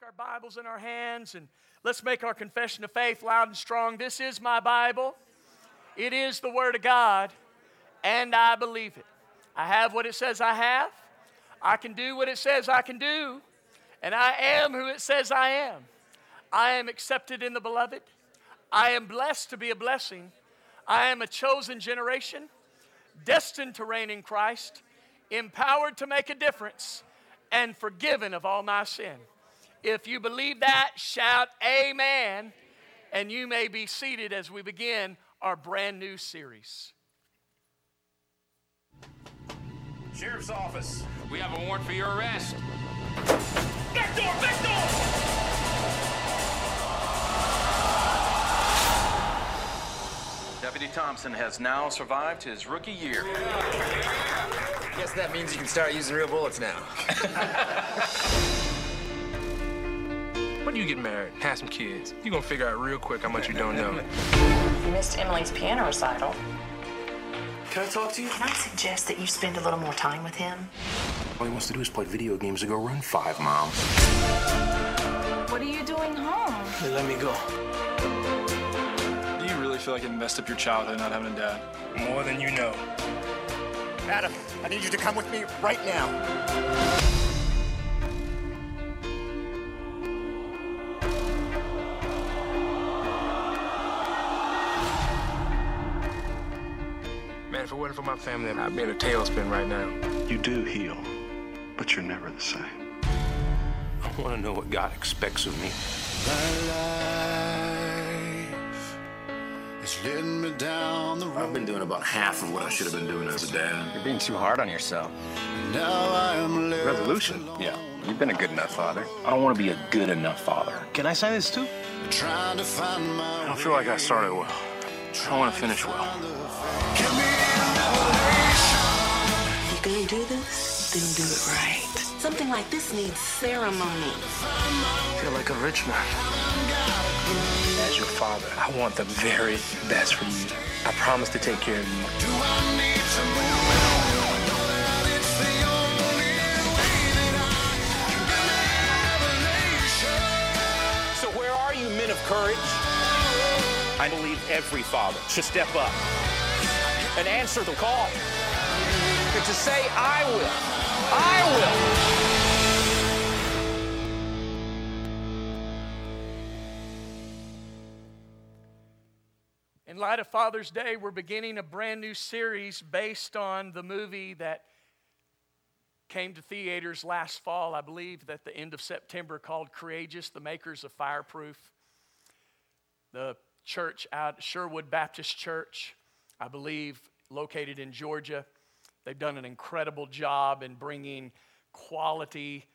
take our Bibles in our hands and let's make our confession of faith loud and strong. This is my Bible. It is the Word of God, and I believe it. I have what it says I have. I can do what it says I can do, and I am who it says I am. I am accepted in the beloved. I am blessed to be a blessing. I am a chosen generation, destined to reign in Christ, empowered to make a difference, and forgiven of all my sin. If you believe that, shout amen. And you may be seated as we begin our brand new series. Sheriff's office. We have a warrant for your arrest. Back door, back door! Deputy Thompson has now survived his rookie year. Guess that means you can start using real bullets now. When do you get married, have some kids, you're gonna figure out real quick how much you don't know. You missed Emily's piano recital. Can I talk to you? Can I suggest that you spend a little more time with him? All he wants to do is play video games and go run five miles. What are you doing home? They let me go. Do you really feel like it messed up your childhood not having a dad? More than you know. Adam, I need you to come with me right now. My family, I'd be in a tailspin right now. You do heal, but you're never the same. I want to know what God expects of me. I've been doing about half of what I should have been doing as a dad. You're being too hard on yourself. Revolution? Yeah, you've been a good enough father. I don't want to be a good enough father. Can I sign this too? I don't feel like I started well. I want to finish well. Do this, then do it right. Something like this needs ceremony. I feel like a rich man. As your father, I want the very best for you. I promise to take care of you. So where are you, men of courage? I believe every father should step up and answer the call. And to say, I will. I will. In light of Father's Day, we're beginning a brand new series based on the movie that came to theaters last fall, I believe, at the end of September, called Courageous, the makers of Fireproof. The church out Sherwood Baptist Church, I believe, located in Georgia. They've done an incredible job in bringing quality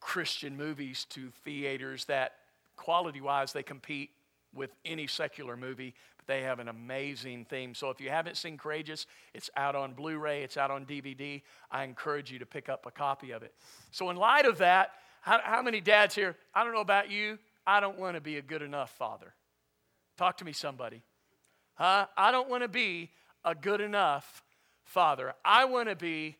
Christian movies to theaters that, quality wise, they compete with any secular movie, but they have an amazing theme. So if you haven't seen Courageous, it's out on Blu ray, it's out on DVD. I encourage you to pick up a copy of it. So, in light of that, how, how many dads here? I don't know about you, I don't want to be a good enough father. Talk to me, somebody. Huh? I don't want to be a good enough father. I want to be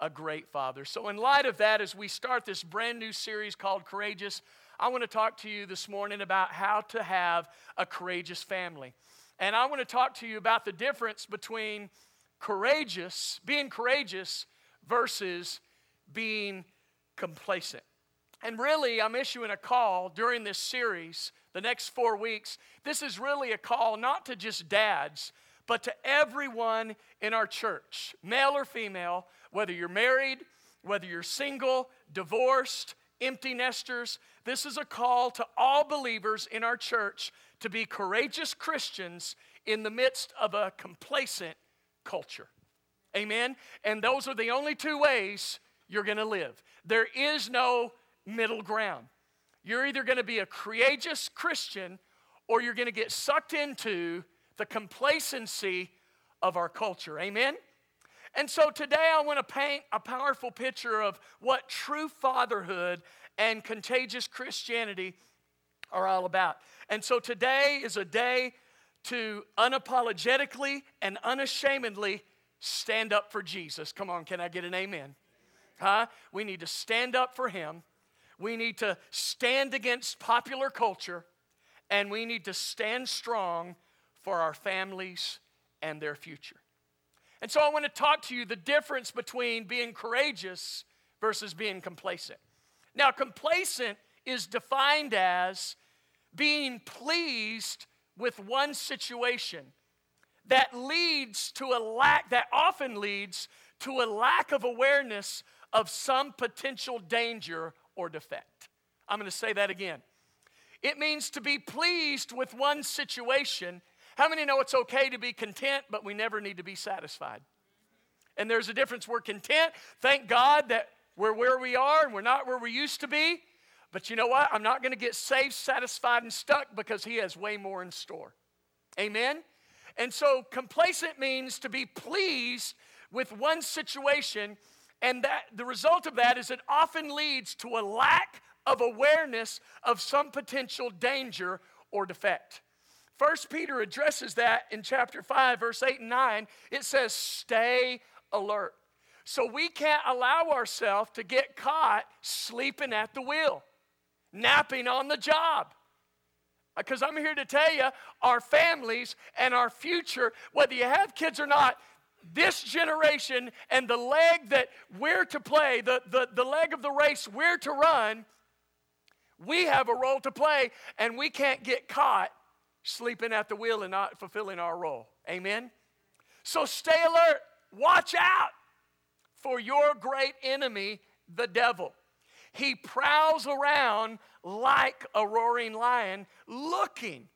a great father. So, in light of that, as we start this brand new series called Courageous, I want to talk to you this morning about how to have a courageous family. And I want to talk to you about the difference between courageous, being courageous, versus being complacent. And really, I'm issuing a call during this series, the next four weeks. This is really a call not to just dads, but to everyone in our church, male or female, whether you're married, whether you're single, divorced, empty nesters. This is a call to all believers in our church to be courageous Christians in the midst of a complacent culture. Amen? And those are the only two ways you're going to live. There is no middle ground. You're either going to be a courageous Christian or you're going to get sucked into the complacency of our culture. Amen? And so today I want to paint a powerful picture of what true fatherhood and contagious Christianity are all about. And so today is a day to unapologetically and unashamedly stand up for Jesus. Come on, can I get an amen? Huh? We need to stand up for him. We need to stand against popular culture and we need to stand strong for our families and their future. And so I want to talk to you the difference between being courageous versus being complacent. Now, complacent is defined as being pleased with one situation that leads to a lack, that often leads to a lack of awareness of some potential danger or defect. I'm going to say that again. It means to be pleased with one situation. How many know it's okay to be content, but we never need to be satisfied? And there's a difference. We're content. Thank God that we're where we are and we're not where we used to be. But you know what? I'm not going to get saved, satisfied, and stuck because He has way more in store. Amen? And so complacent means to be pleased with one situation, and that the result of that is it often leads to a lack of awareness of some potential danger or defect. First Peter addresses that in chapter 5, verse 8 and 9. It says, Stay alert. So we can't allow ourselves to get caught sleeping at the wheel, napping on the job. Because I'm here to tell you, our families and our future, whether you have kids or not, this generation and the leg that we're to play, the, the, the leg of the race we're to run, we have a role to play, and we can't get caught sleeping at the wheel and not fulfilling our role. Amen? So stay alert. Watch out for your great enemy, the devil. He prowls around like a roaring lion looking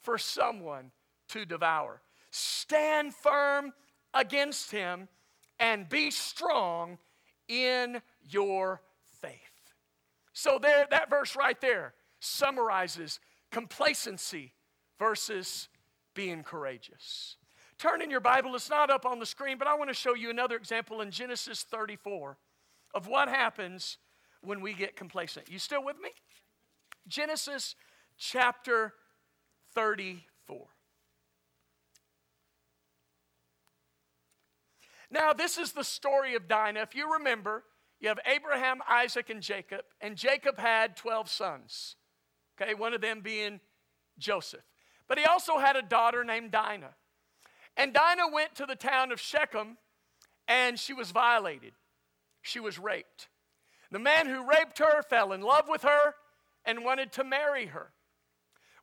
for someone to devour. Stand firm against him and be strong in your faith. So there that verse right there summarizes complacency versus being courageous. Turn in your Bible, it's not up on the screen, but I want to show you another example in Genesis 34 of what happens when we get complacent. You still with me? Genesis chapter 34. Now, this is the story of Dinah. If you remember, you have Abraham, Isaac, and Jacob, and Jacob had 12 sons, okay, one of them being Joseph. But he also had a daughter named Dinah. And Dinah went to the town of Shechem and she was violated. She was raped. The man who raped her fell in love with her and wanted to marry her.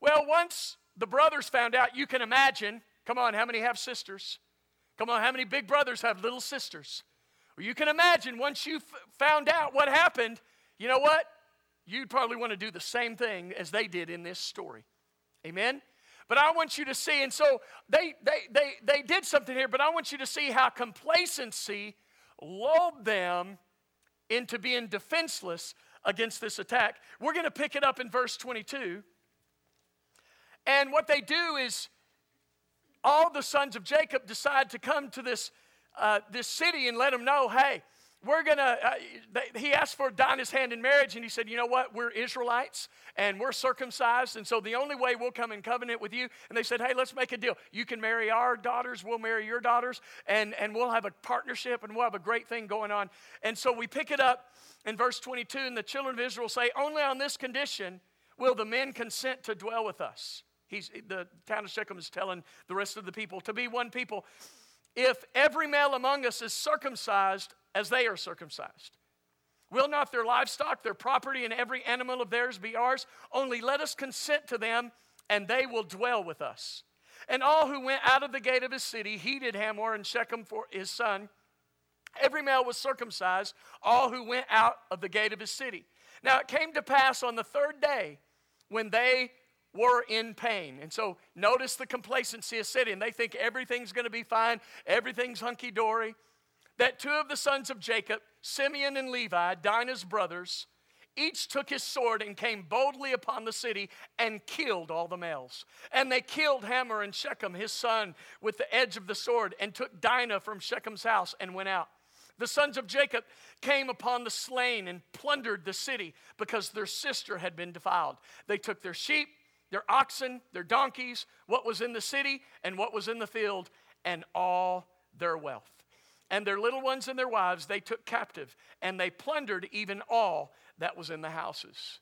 Well, once the brothers found out, you can imagine, come on, how many have sisters? Come on, how many big brothers have little sisters? Well, you can imagine once you f- found out what happened, you know what? You'd probably want to do the same thing as they did in this story. Amen? But I want you to see, and so they, they, they, they did something here, but I want you to see how complacency lulled them into being defenseless against this attack. We're going to pick it up in verse 22. And what they do is all the sons of Jacob decide to come to this, uh, this city and let them know hey, we're gonna, uh, he asked for Dinah's hand in marriage, and he said, You know what? We're Israelites and we're circumcised, and so the only way we'll come in covenant with you. And they said, Hey, let's make a deal. You can marry our daughters, we'll marry your daughters, and, and we'll have a partnership and we'll have a great thing going on. And so we pick it up in verse 22, and the children of Israel say, Only on this condition will the men consent to dwell with us. He's, the town of Shechem is telling the rest of the people to be one people. If every male among us is circumcised as they are circumcised, will not their livestock, their property, and every animal of theirs be ours? Only let us consent to them, and they will dwell with us. And all who went out of the gate of his city heeded Hamor and Shechem for his son. Every male was circumcised, all who went out of the gate of his city. Now it came to pass on the third day when they were in pain. And so notice the complacency of sitting. They think everything's going to be fine, everything's hunky dory. That two of the sons of Jacob, Simeon and Levi, Dinah's brothers, each took his sword and came boldly upon the city and killed all the males. And they killed Hamor and Shechem, his son, with the edge of the sword, and took Dinah from Shechem's house and went out. The sons of Jacob came upon the slain and plundered the city because their sister had been defiled. They took their sheep, their oxen, their donkeys, what was in the city and what was in the field, and all their wealth. and their little ones and their wives they took captive, and they plundered even all that was in the houses.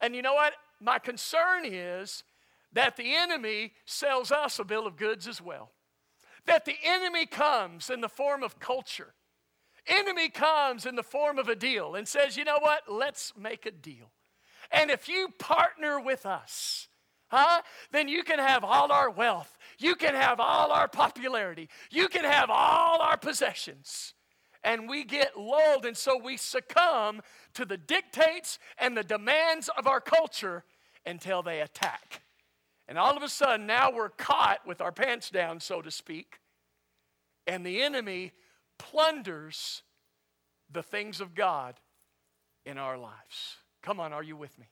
And you know what? My concern is that the enemy sells us a bill of goods as well. That the enemy comes in the form of culture. Enemy comes in the form of a deal and says, you know what? Let's make a deal. And if you partner with us, huh, then you can have all our wealth. You can have all our popularity. You can have all our possessions. And we get lulled, and so we succumb to the dictates and the demands of our culture until they attack. And all of a sudden, now we're caught with our pants down, so to speak, and the enemy plunders the things of God in our lives. Come on, are you with me?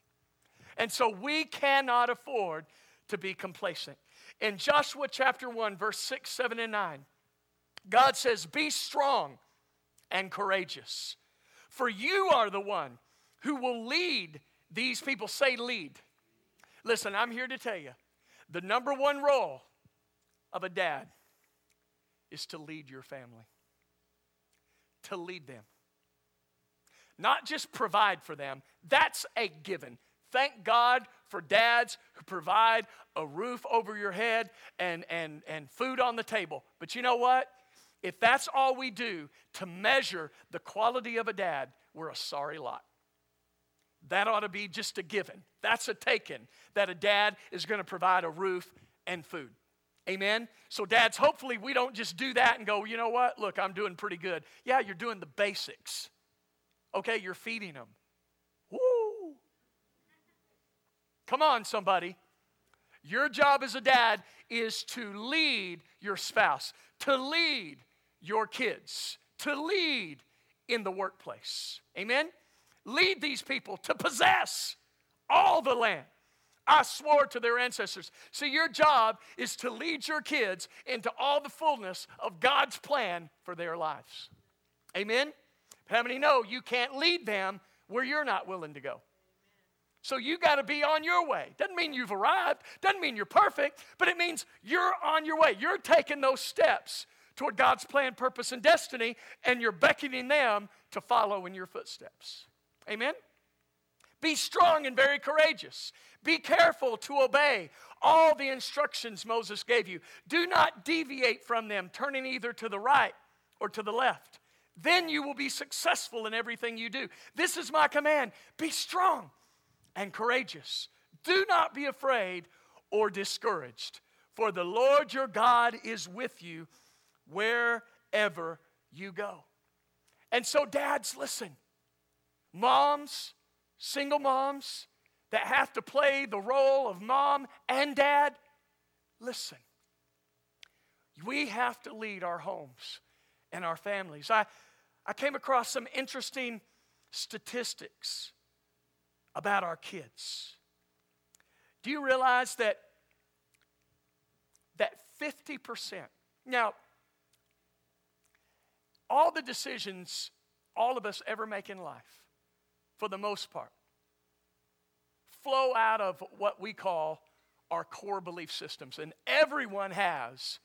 And so we cannot afford to be complacent. In Joshua chapter 1, verse 6, 7, and 9, God says, Be strong and courageous, for you are the one who will lead these people. Say, lead. Listen, I'm here to tell you the number one role of a dad is to lead your family, to lead them. Not just provide for them, that's a given. Thank God for dads who provide a roof over your head and, and, and food on the table. But you know what? If that's all we do to measure the quality of a dad, we're a sorry lot. That ought to be just a given. That's a taken that a dad is going to provide a roof and food. Amen? So, dads, hopefully we don't just do that and go, you know what? Look, I'm doing pretty good. Yeah, you're doing the basics. Okay, you're feeding them. Come on, somebody. Your job as a dad is to lead your spouse, to lead your kids, to lead in the workplace. Amen? Lead these people to possess all the land. I swore to their ancestors. So, your job is to lead your kids into all the fullness of God's plan for their lives. Amen? How many know you can't lead them where you're not willing to go? So you got to be on your way. Doesn't mean you've arrived, doesn't mean you're perfect, but it means you're on your way. You're taking those steps toward God's plan, purpose, and destiny, and you're beckoning them to follow in your footsteps. Amen? Be strong and very courageous. Be careful to obey all the instructions Moses gave you. Do not deviate from them, turning either to the right or to the left. Then you will be successful in everything you do. This is my command be strong and courageous. Do not be afraid or discouraged, for the Lord your God is with you wherever you go. And so, dads, listen. Moms, single moms that have to play the role of mom and dad, listen. We have to lead our homes and our families. I, I came across some interesting statistics about our kids. Do you realize that that 50%. Now, all the decisions all of us ever make in life, for the most part, flow out of what we call our core belief systems. And everyone has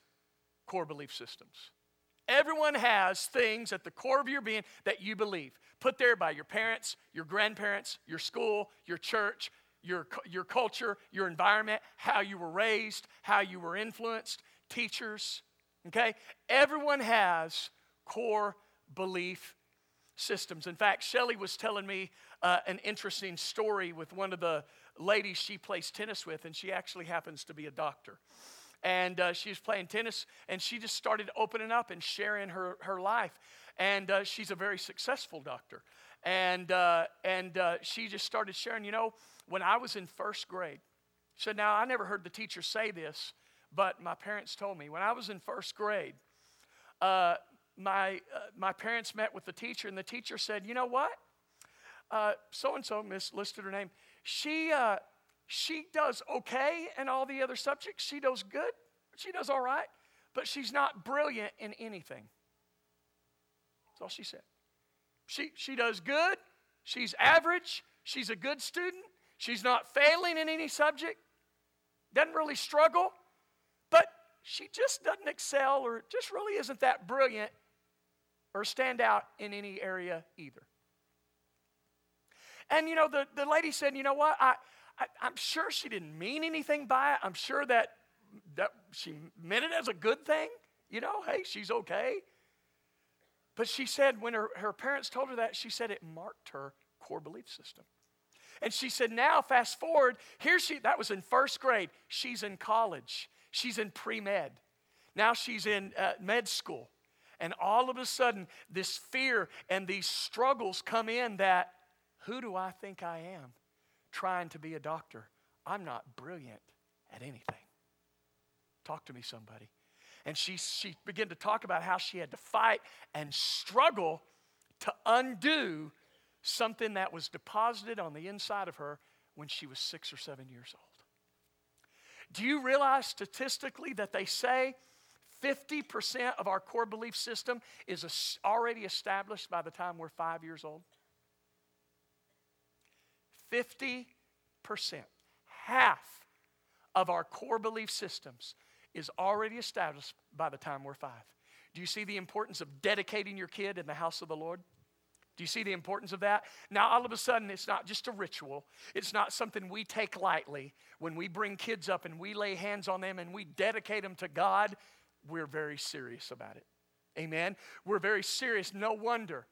core belief systems. Everyone has things at the core of your being that you believe, put there by your parents, your grandparents, your school, your church, your, your culture, your environment, how you were raised, how you were influenced, teachers. Okay? Everyone has core belief systems. In fact, Shelly was telling me uh, an interesting story with one of the ladies she plays tennis with, and she actually happens to be a doctor and uh, she was playing tennis and she just started opening up and sharing her, her life. And uh, she's a very successful doctor. And, uh, and uh, she just started sharing you know when i was in first grade she said now i never heard the teacher say this but my parents told me. When i was in first grade uh, my, uh, my parents met with the teacher and the teacher said you know what? So and so miss listed her name. She she does okay in all the other subjects. She does good. She does all right. But she's not brilliant in anything. That's all she said. She, she does good. She's average. She's a good student. She's not failing in any subject. Doesn't really struggle. But she just doesn't excel or just really isn't that brilliant or stand out in any area either. And you know, the, the lady said, you know what? I, I, I'm sure she didn't mean anything by it. I'm sure that, that she meant it as a good thing. You know, hey, she's okay. But she said, when her, her parents told her that, she said it marked her core belief system. And she said, now fast forward, here she, that was in first grade. She's in college, she's in pre med. Now she's in uh, med school. And all of a sudden, this fear and these struggles come in that who do I think I am trying to be a doctor? I'm not brilliant at anything. Talk to me, somebody. And she, she began to talk about how she had to fight and struggle to undo something that was deposited on the inside of her when she was six or seven years old. Do you realize statistically that they say 50% of our core belief system is already established by the time we're five years old? 50%, half of our core belief systems is already established by the time we're five. Do you see the importance of dedicating your kid in the house of the Lord? Do you see the importance of that? Now, all of a sudden, it's not just a ritual. It's not something we take lightly. When we bring kids up and we lay hands on them and we dedicate them to God, we're very serious about it. Amen? We're very serious. No wonder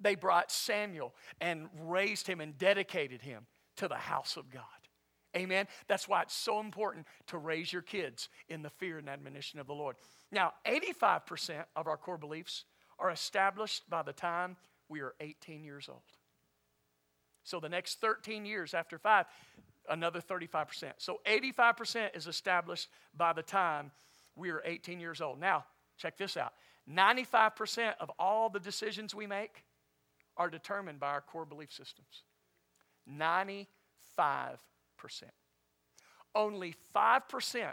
they brought Samuel and raised him and dedicated him to the house of God. Amen. That's why it's so important to raise your kids in the fear and admonition of the Lord. Now, 85% of our core beliefs are established by the time we are 18 years old. So the next 13 years after five, another 35%. So 85% is established by the time we are 18 years old. Now, check this out 95% of all the decisions we make are determined by our core belief systems. 95%. Only 5%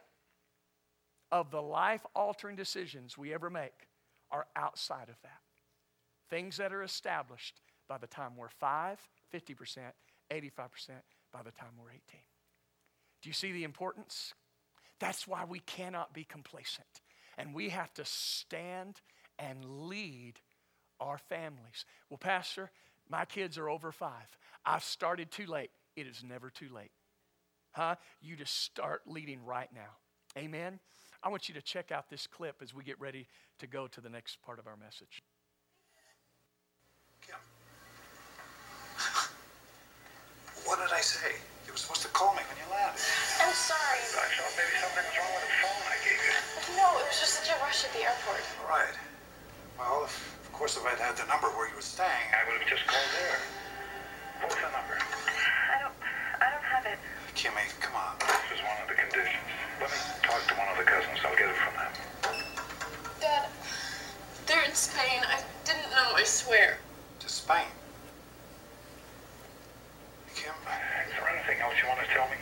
of the life altering decisions we ever make are outside of that. Things that are established by the time we're 5, 50%, 85% by the time we're 18. Do you see the importance? That's why we cannot be complacent. And we have to stand and lead our families. Well, Pastor, my kids are over five. I've started too late. It is never too late. Huh? You just start leading right now. Amen. I want you to check out this clip as we get ready to go to the next part of our message. Kim. What did I say? You were supposed to call me when you landed. I'm sorry. I thought maybe something was wrong with the phone I gave you. No, it was just such a rush at the airport. Right. Well, if of course, if I'd had the number where you were staying, I would have just called there. What's the number? I don't, I don't have it. Kimmy, come on. This is one of the conditions. Let me talk to one of the cousins. I'll get it from them. Dad, they're in Spain. I didn't know, I swear. To Spain? Kim, is there anything else you want to tell me?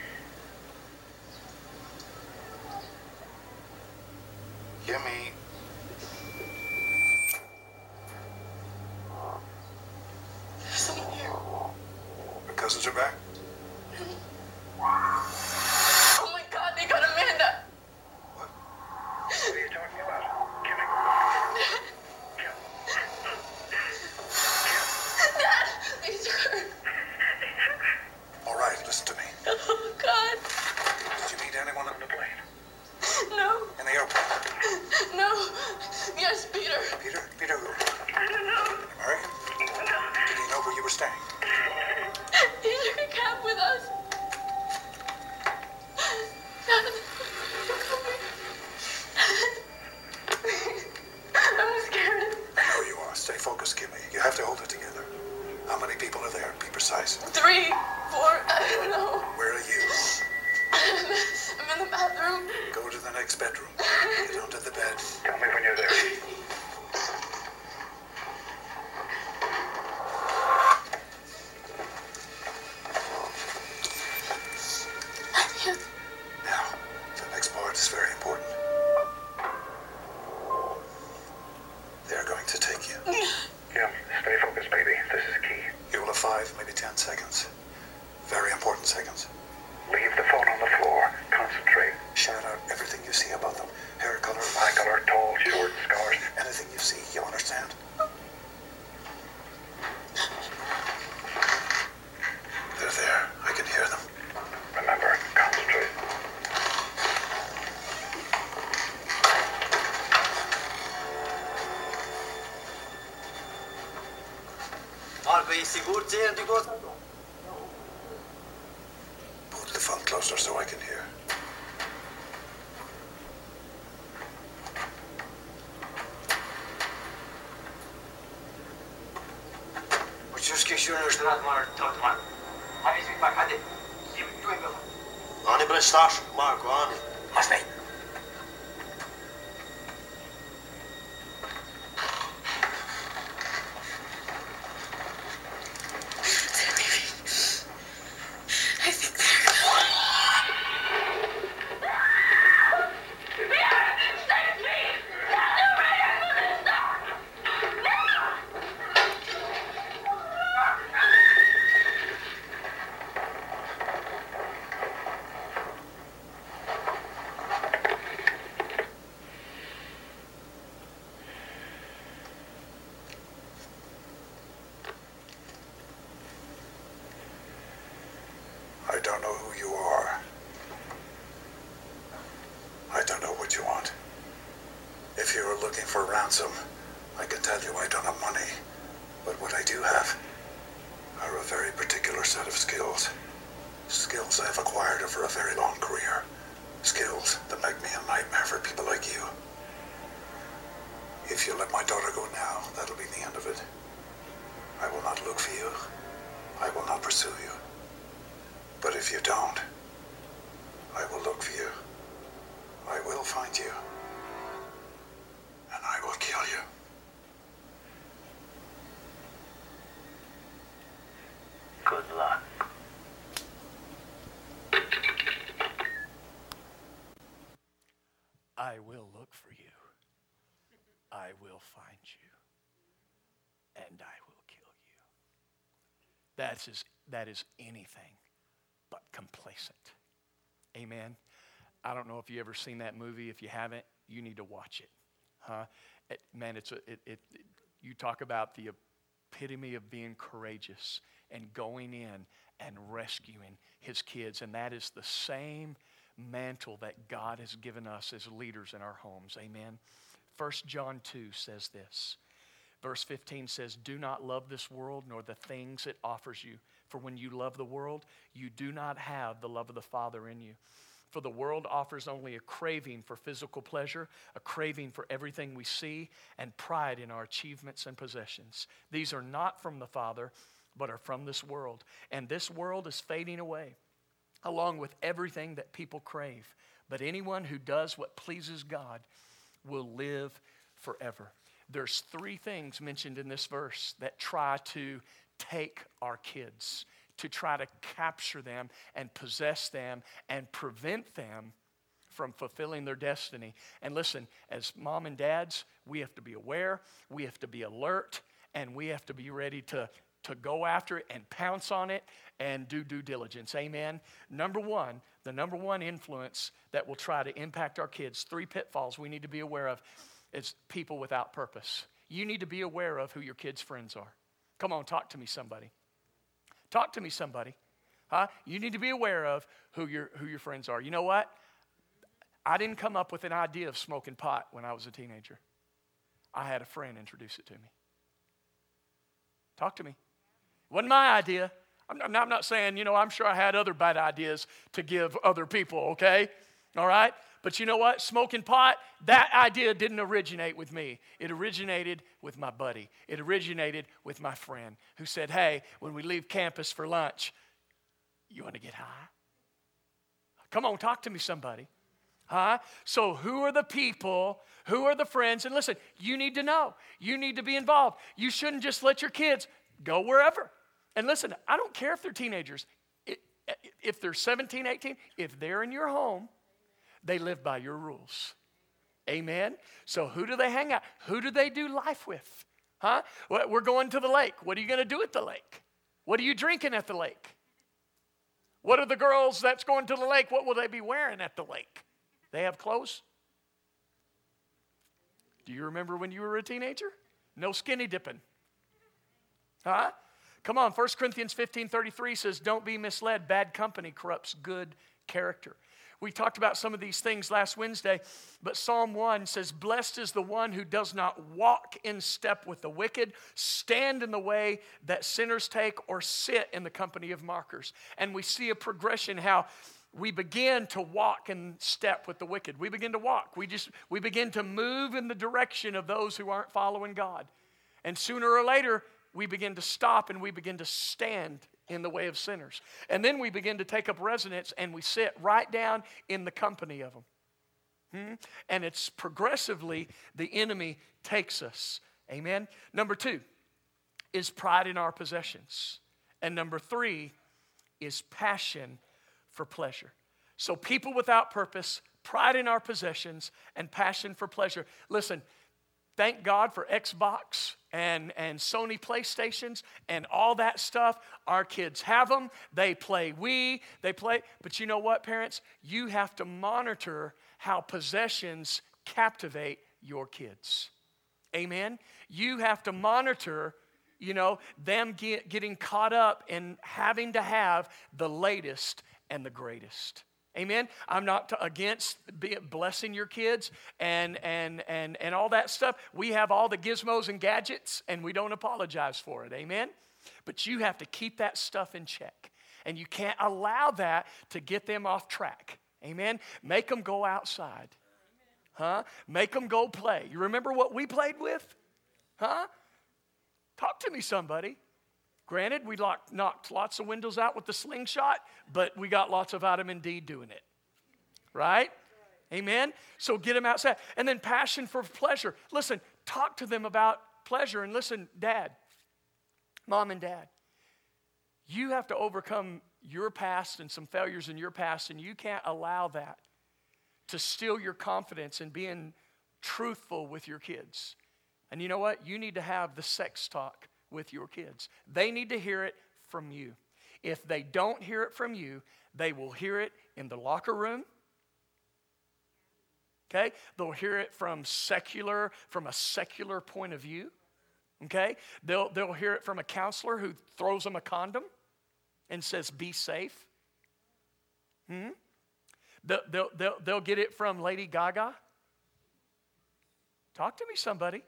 Kur të jenë dikot? Put the phone closer so I can hear. Po që shke shurë është ratë marë, të të marë. Ani zbi pak, hadi. Jemi duhe me dhe. Ani bre stash, Marko, ani. Mas nejtë. That's is, that is anything but complacent. Amen. I don't know if you ever seen that movie. If you haven't, you need to watch it. Huh? It, man, it's a, it, it, it, you talk about the epitome of being courageous and going in and rescuing his kids. And that is the same mantle that God has given us as leaders in our homes. Amen. 1 John 2 says this. Verse 15 says, Do not love this world nor the things it offers you. For when you love the world, you do not have the love of the Father in you. For the world offers only a craving for physical pleasure, a craving for everything we see, and pride in our achievements and possessions. These are not from the Father, but are from this world. And this world is fading away, along with everything that people crave. But anyone who does what pleases God will live forever. There's three things mentioned in this verse that try to take our kids, to try to capture them and possess them and prevent them from fulfilling their destiny. And listen, as mom and dads, we have to be aware, we have to be alert, and we have to be ready to, to go after it and pounce on it and do due diligence. Amen. Number one, the number one influence that will try to impact our kids, three pitfalls we need to be aware of is people without purpose. You need to be aware of who your kids' friends are. Come on, talk to me, somebody. Talk to me, somebody. Huh? You need to be aware of who your, who your friends are. You know what? I didn't come up with an idea of smoking pot when I was a teenager. I had a friend introduce it to me. Talk to me. Wasn't my idea. I'm not, I'm not saying, you know, I'm sure I had other bad ideas to give other people, okay? All right? But you know what? Smoking pot, that idea didn't originate with me. It originated with my buddy. It originated with my friend who said, hey, when we leave campus for lunch, you want to get high? Come on, talk to me, somebody. Huh? So, who are the people? Who are the friends? And listen, you need to know. You need to be involved. You shouldn't just let your kids go wherever. And listen, I don't care if they're teenagers. If they're 17, 18, if they're in your home, they live by your rules. Amen? So, who do they hang out? Who do they do life with? Huh? We're going to the lake. What are you going to do at the lake? What are you drinking at the lake? What are the girls that's going to the lake? What will they be wearing at the lake? They have clothes? Do you remember when you were a teenager? No skinny dipping. Huh? Come on, 1 Corinthians 15 33 says, Don't be misled. Bad company corrupts good character. We talked about some of these things last Wednesday, but Psalm 1 says, Blessed is the one who does not walk in step with the wicked, stand in the way that sinners take, or sit in the company of mockers. And we see a progression how we begin to walk in step with the wicked. We begin to walk. We just we begin to move in the direction of those who aren't following God. And sooner or later, we begin to stop and we begin to stand in the way of sinners. And then we begin to take up residence and we sit right down in the company of them. Hmm? And it's progressively the enemy takes us. Amen. Number two is pride in our possessions. And number three is passion for pleasure. So, people without purpose, pride in our possessions, and passion for pleasure. Listen, thank God for Xbox and, and Sony PlayStations and all that stuff. Our kids have them. They play Wii, they play. But you know what, parents? You have to monitor how possessions captivate your kids. Amen? You have to monitor, you know, them get, getting caught up in having to have the latest and the greatest. Amen. I'm not against blessing your kids and, and, and, and all that stuff. We have all the gizmos and gadgets, and we don't apologize for it. Amen. But you have to keep that stuff in check. And you can't allow that to get them off track. Amen. Make them go outside. Huh? Make them go play. You remember what we played with? Huh? Talk to me, somebody. Granted, we locked, knocked lots of windows out with the slingshot, but we got lots of vitamin D doing it. Right? Amen? So get them outside. And then passion for pleasure. Listen, talk to them about pleasure. And listen, dad, mom and dad, you have to overcome your past and some failures in your past, and you can't allow that to steal your confidence in being truthful with your kids. And you know what? You need to have the sex talk with your kids. They need to hear it from you. If they don't hear it from you, they will hear it in the locker room. Okay? They'll hear it from secular, from a secular point of view. Okay? They'll, they'll hear it from a counselor who throws them a condom and says, be safe. Hmm? They'll, they'll, they'll, they'll get it from Lady Gaga. Talk to me, somebody.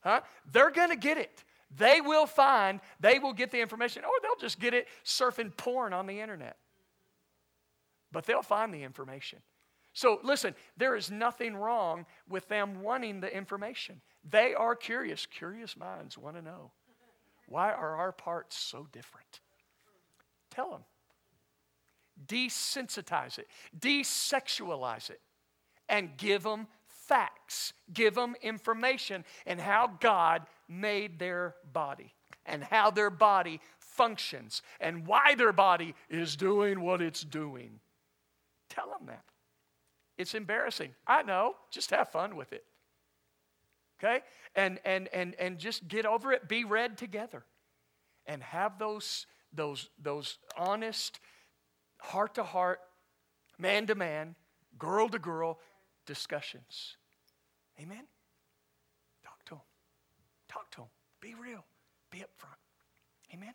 Huh? They're going to get it. They will find, they will get the information, or they'll just get it surfing porn on the internet. But they'll find the information. So listen, there is nothing wrong with them wanting the information. They are curious. Curious minds want to know why are our parts so different? Tell them. Desensitize it, desexualize it, and give them facts, give them information and how God made their body and how their body functions and why their body is doing what it's doing. Tell them that. It's embarrassing. I know. Just have fun with it. Okay? And and and and just get over it. Be read together. And have those those those honest heart to heart, man to man, girl to girl discussions. Amen? Talk to them. Talk to them. Be real. Be upfront. Amen?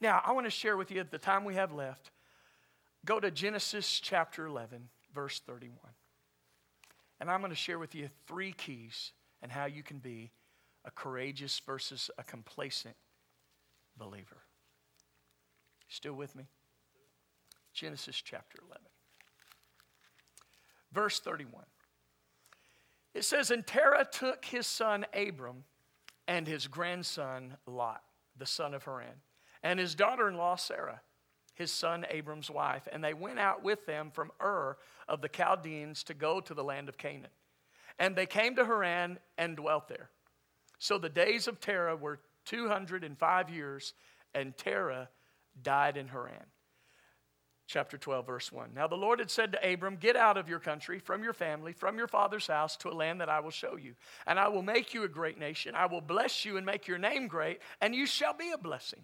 Now, I want to share with you the time we have left, go to Genesis chapter 11, verse 31. And I'm going to share with you three keys and how you can be a courageous versus a complacent believer. Still with me? Genesis chapter 11. Verse 31. It says, And Terah took his son Abram and his grandson Lot, the son of Haran, and his daughter in law Sarah, his son Abram's wife, and they went out with them from Ur of the Chaldeans to go to the land of Canaan. And they came to Haran and dwelt there. So the days of Terah were 205 years, and Terah died in Haran chapter 12, verse 1. Now the Lord had said to Abram, Get out of your country, from your family, from your father's house, to a land that I will show you. And I will make you a great nation. I will bless you and make your name great, and you shall be a blessing.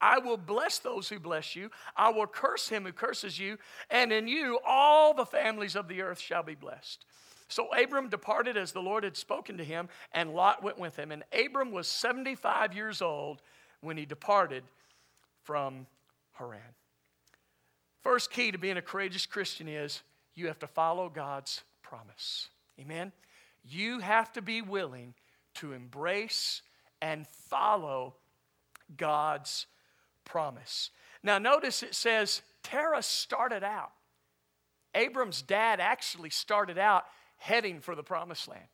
I will bless those who bless you. I will curse him who curses you, and in you all the families of the earth shall be blessed. So Abram departed as the Lord had spoken to him, and Lot went with him. And Abram was 75 years old when he departed from Haran. First key to being a courageous Christian is you have to follow God's promise. Amen? You have to be willing to embrace and follow God's promise. Now, notice it says Terah started out. Abram's dad actually started out heading for the promised land.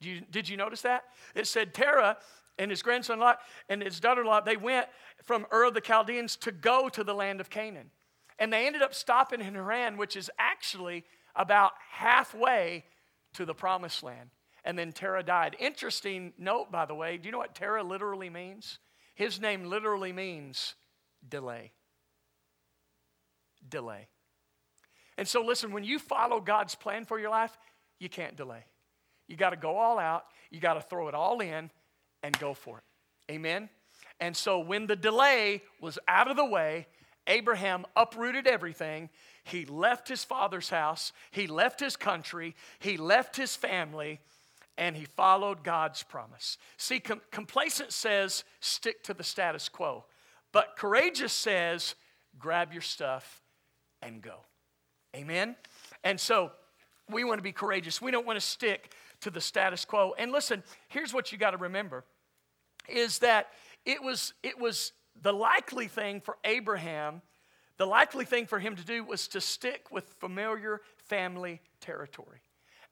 Did you, did you notice that? It said Terah and his grandson Lot and his daughter Lot, they went from Ur of the Chaldeans to go to the land of Canaan. And they ended up stopping in Haran, which is actually about halfway to the promised land. And then Terah died. Interesting note, by the way. Do you know what Terah literally means? His name literally means delay. Delay. And so, listen, when you follow God's plan for your life, you can't delay. You got to go all out, you got to throw it all in and go for it. Amen? And so, when the delay was out of the way, Abraham uprooted everything. He left his father's house, he left his country, he left his family, and he followed God's promise. See, com- complacent says stick to the status quo, but courageous says grab your stuff and go. Amen? And so we want to be courageous. We don't want to stick to the status quo. And listen, here's what you got to remember is that it was it was the likely thing for Abraham, the likely thing for him to do was to stick with familiar family territory.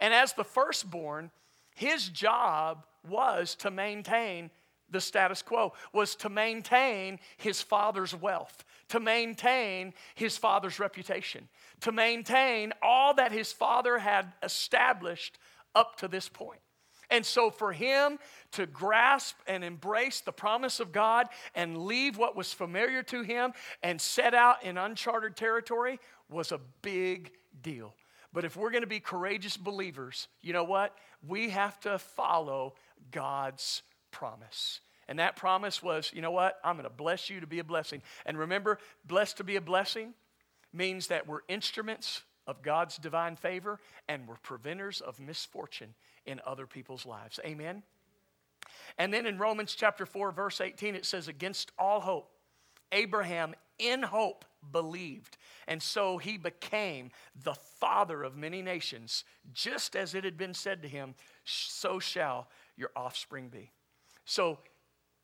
And as the firstborn, his job was to maintain the status quo, was to maintain his father's wealth, to maintain his father's reputation, to maintain all that his father had established up to this point. And so, for him to grasp and embrace the promise of God and leave what was familiar to him and set out in uncharted territory was a big deal. But if we're going to be courageous believers, you know what? We have to follow God's promise. And that promise was, you know what? I'm going to bless you to be a blessing. And remember, blessed to be a blessing means that we're instruments of God's divine favor and we're preventers of misfortune in other people's lives. Amen? And then in Romans chapter 4, verse 18, it says, Against all hope, Abraham in hope believed. And so he became the father of many nations, just as it had been said to him, So shall your offspring be. So,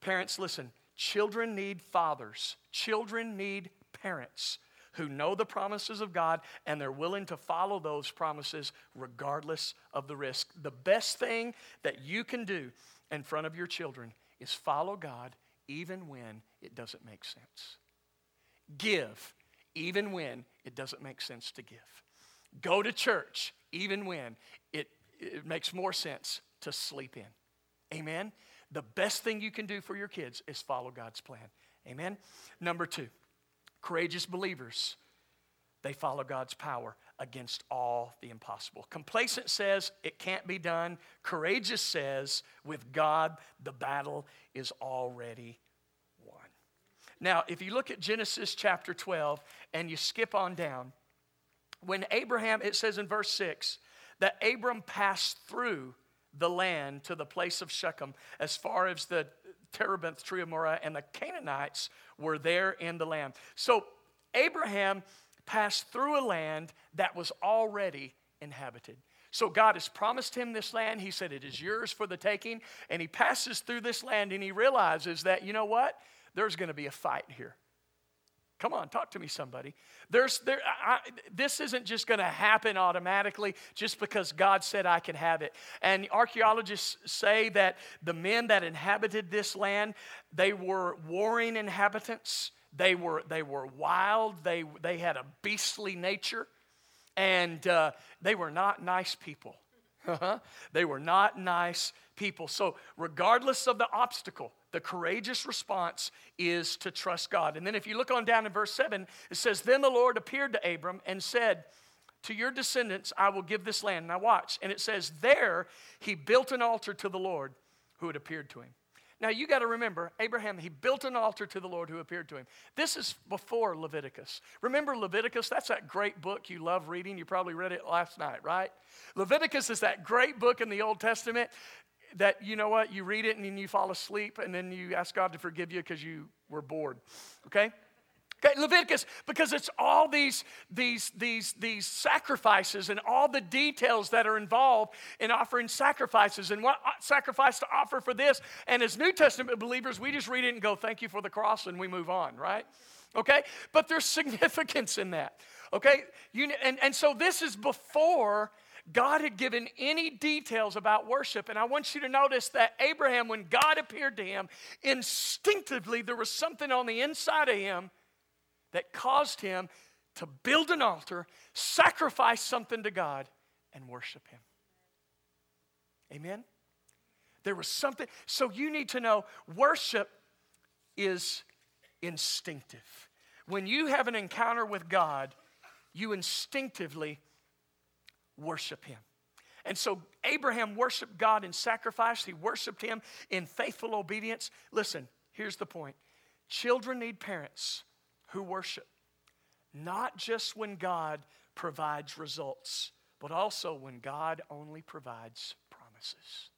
parents, listen children need fathers, children need parents who know the promises of God and they're willing to follow those promises regardless of the risk. The best thing that you can do in front of your children is follow God even when it doesn't make sense. Give even when it doesn't make sense to give. Go to church even when it, it makes more sense to sleep in. Amen? The best thing you can do for your kids is follow God's plan. Amen? Number two. Courageous believers, they follow God's power against all the impossible. Complacent says it can't be done. Courageous says with God, the battle is already won. Now, if you look at Genesis chapter 12 and you skip on down, when Abraham, it says in verse 6, that Abram passed through the land to the place of Shechem as far as the terebinth tree of Moreh, and the Canaanites were there in the land. So Abraham passed through a land that was already inhabited. So God has promised him this land. He said, It is yours for the taking. And he passes through this land and he realizes that, you know what? There's going to be a fight here. Come on, talk to me, somebody. There's, there, I, this isn't just going to happen automatically just because God said I can have it. And archaeologists say that the men that inhabited this land, they were warring inhabitants. They were, they were wild. They, they had a beastly nature. And uh, they were not nice people. they were not nice people. So, regardless of the obstacle, the courageous response is to trust God. And then if you look on down in verse 7, it says, Then the Lord appeared to Abram and said, To your descendants I will give this land. Now watch. And it says, There he built an altar to the Lord who had appeared to him. Now you got to remember, Abraham, he built an altar to the Lord who appeared to him. This is before Leviticus. Remember Leviticus? That's that great book you love reading. You probably read it last night, right? Leviticus is that great book in the Old Testament that you know what you read it and then you fall asleep and then you ask god to forgive you because you were bored okay Okay, Leviticus, because it's all these, these, these, these sacrifices and all the details that are involved in offering sacrifices and what uh, sacrifice to offer for this. And as New Testament believers, we just read it and go, thank you for the cross, and we move on, right? Okay? But there's significance in that. Okay? You, and, and so this is before God had given any details about worship. And I want you to notice that Abraham, when God appeared to him, instinctively there was something on the inside of him that caused him to build an altar, sacrifice something to God, and worship Him. Amen? There was something. So you need to know worship is instinctive. When you have an encounter with God, you instinctively worship Him. And so Abraham worshiped God in sacrifice, he worshiped Him in faithful obedience. Listen, here's the point children need parents who worship, not just when God provides results, but also when God only provides promises.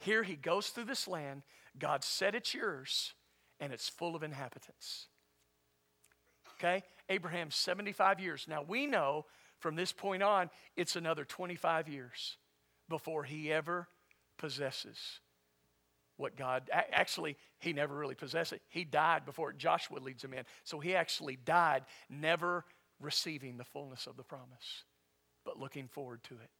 Here he goes through this land, God said it's yours, and it's full of inhabitants. Okay? Abraham, 75 years. Now we know from this point on, it's another 25 years before he ever possesses what God actually he never really possessed it. He died before Joshua leads him in. So he actually died never receiving the fullness of the promise, but looking forward to it.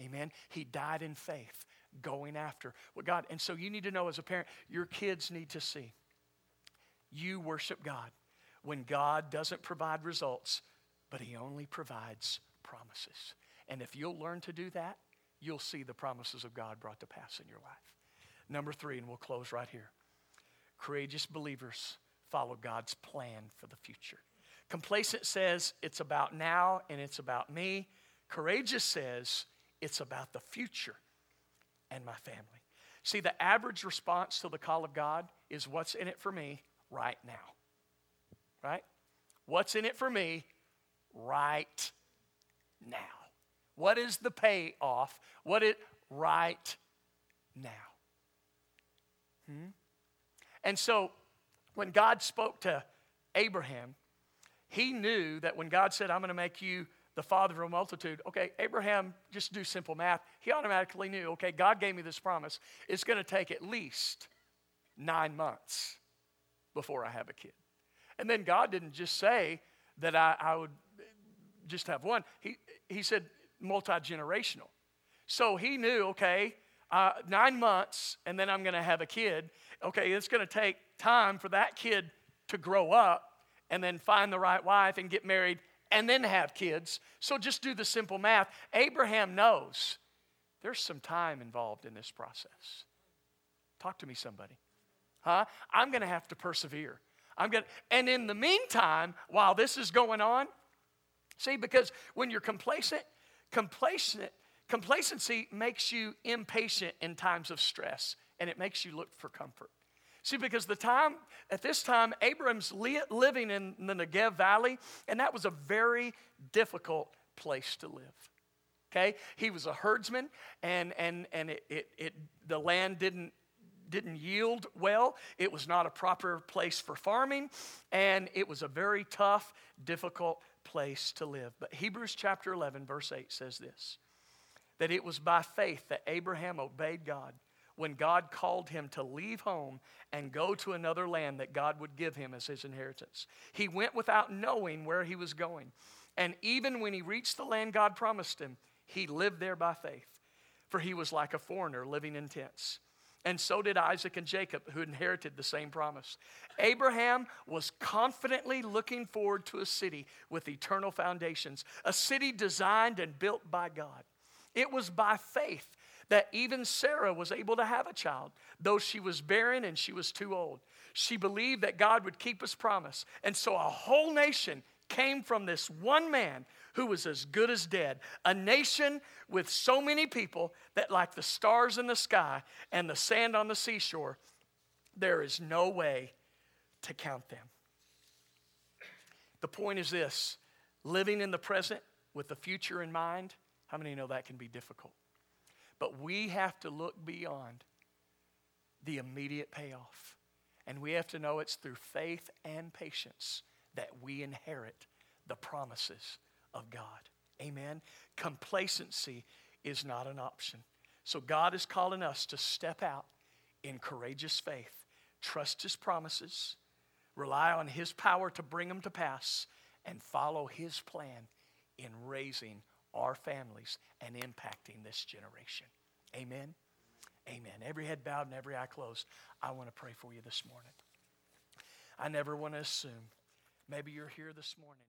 Amen. He died in faith, going after what God. And so you need to know as a parent, your kids need to see you worship God when God doesn't provide results, but he only provides promises. And if you'll learn to do that, you'll see the promises of God brought to pass in your life. Number three, and we'll close right here. Courageous believers follow God's plan for the future. Complacent says it's about now and it's about me. Courageous says it's about the future and my family. See, the average response to the call of God is what's in it for me right now. Right? What's in it for me right now? What is the payoff? What it right now? Hmm? And so when God spoke to Abraham, he knew that when God said, I'm going to make you the father of a multitude, okay, Abraham, just do simple math, he automatically knew, okay, God gave me this promise. It's going to take at least nine months before I have a kid. And then God didn't just say that I, I would just have one, He, he said multi generational. So he knew, okay, uh, nine months, and then I'm going to have a kid. Okay, it's going to take time for that kid to grow up and then find the right wife and get married and then have kids. So just do the simple math. Abraham knows there's some time involved in this process. Talk to me, somebody. Huh? I'm going to have to persevere. I'm going to, and in the meantime, while this is going on, see, because when you're complacent, complacent Complacency makes you impatient in times of stress and it makes you look for comfort. See, because the time, at this time, Abram's living in the Negev Valley, and that was a very difficult place to live. Okay? He was a herdsman, and, and, and it, it, it, the land didn't, didn't yield well. It was not a proper place for farming, and it was a very tough, difficult place to live. But Hebrews chapter 11, verse 8 says this that it was by faith that Abraham obeyed God when God called him to leave home and go to another land that God would give him as his inheritance. He went without knowing where he was going. And even when he reached the land God promised him, he lived there by faith, for he was like a foreigner living in tents. And so did Isaac and Jacob, who inherited the same promise. Abraham was confidently looking forward to a city with eternal foundations, a city designed and built by God. It was by faith that even Sarah was able to have a child, though she was barren and she was too old. She believed that God would keep his promise. And so a whole nation came from this one man who was as good as dead. A nation with so many people that, like the stars in the sky and the sand on the seashore, there is no way to count them. The point is this living in the present with the future in mind how many know that can be difficult? But we have to look beyond the immediate payoff. And we have to know it's through faith and patience that we inherit the promises of God. Amen. Complacency is not an option. So God is calling us to step out in courageous faith, trust His promises, rely on His power to bring them to pass, and follow His plan in raising our families and impacting this generation. Amen. Amen. Every head bowed and every eye closed. I want to pray for you this morning. I never want to assume. Maybe you're here this morning.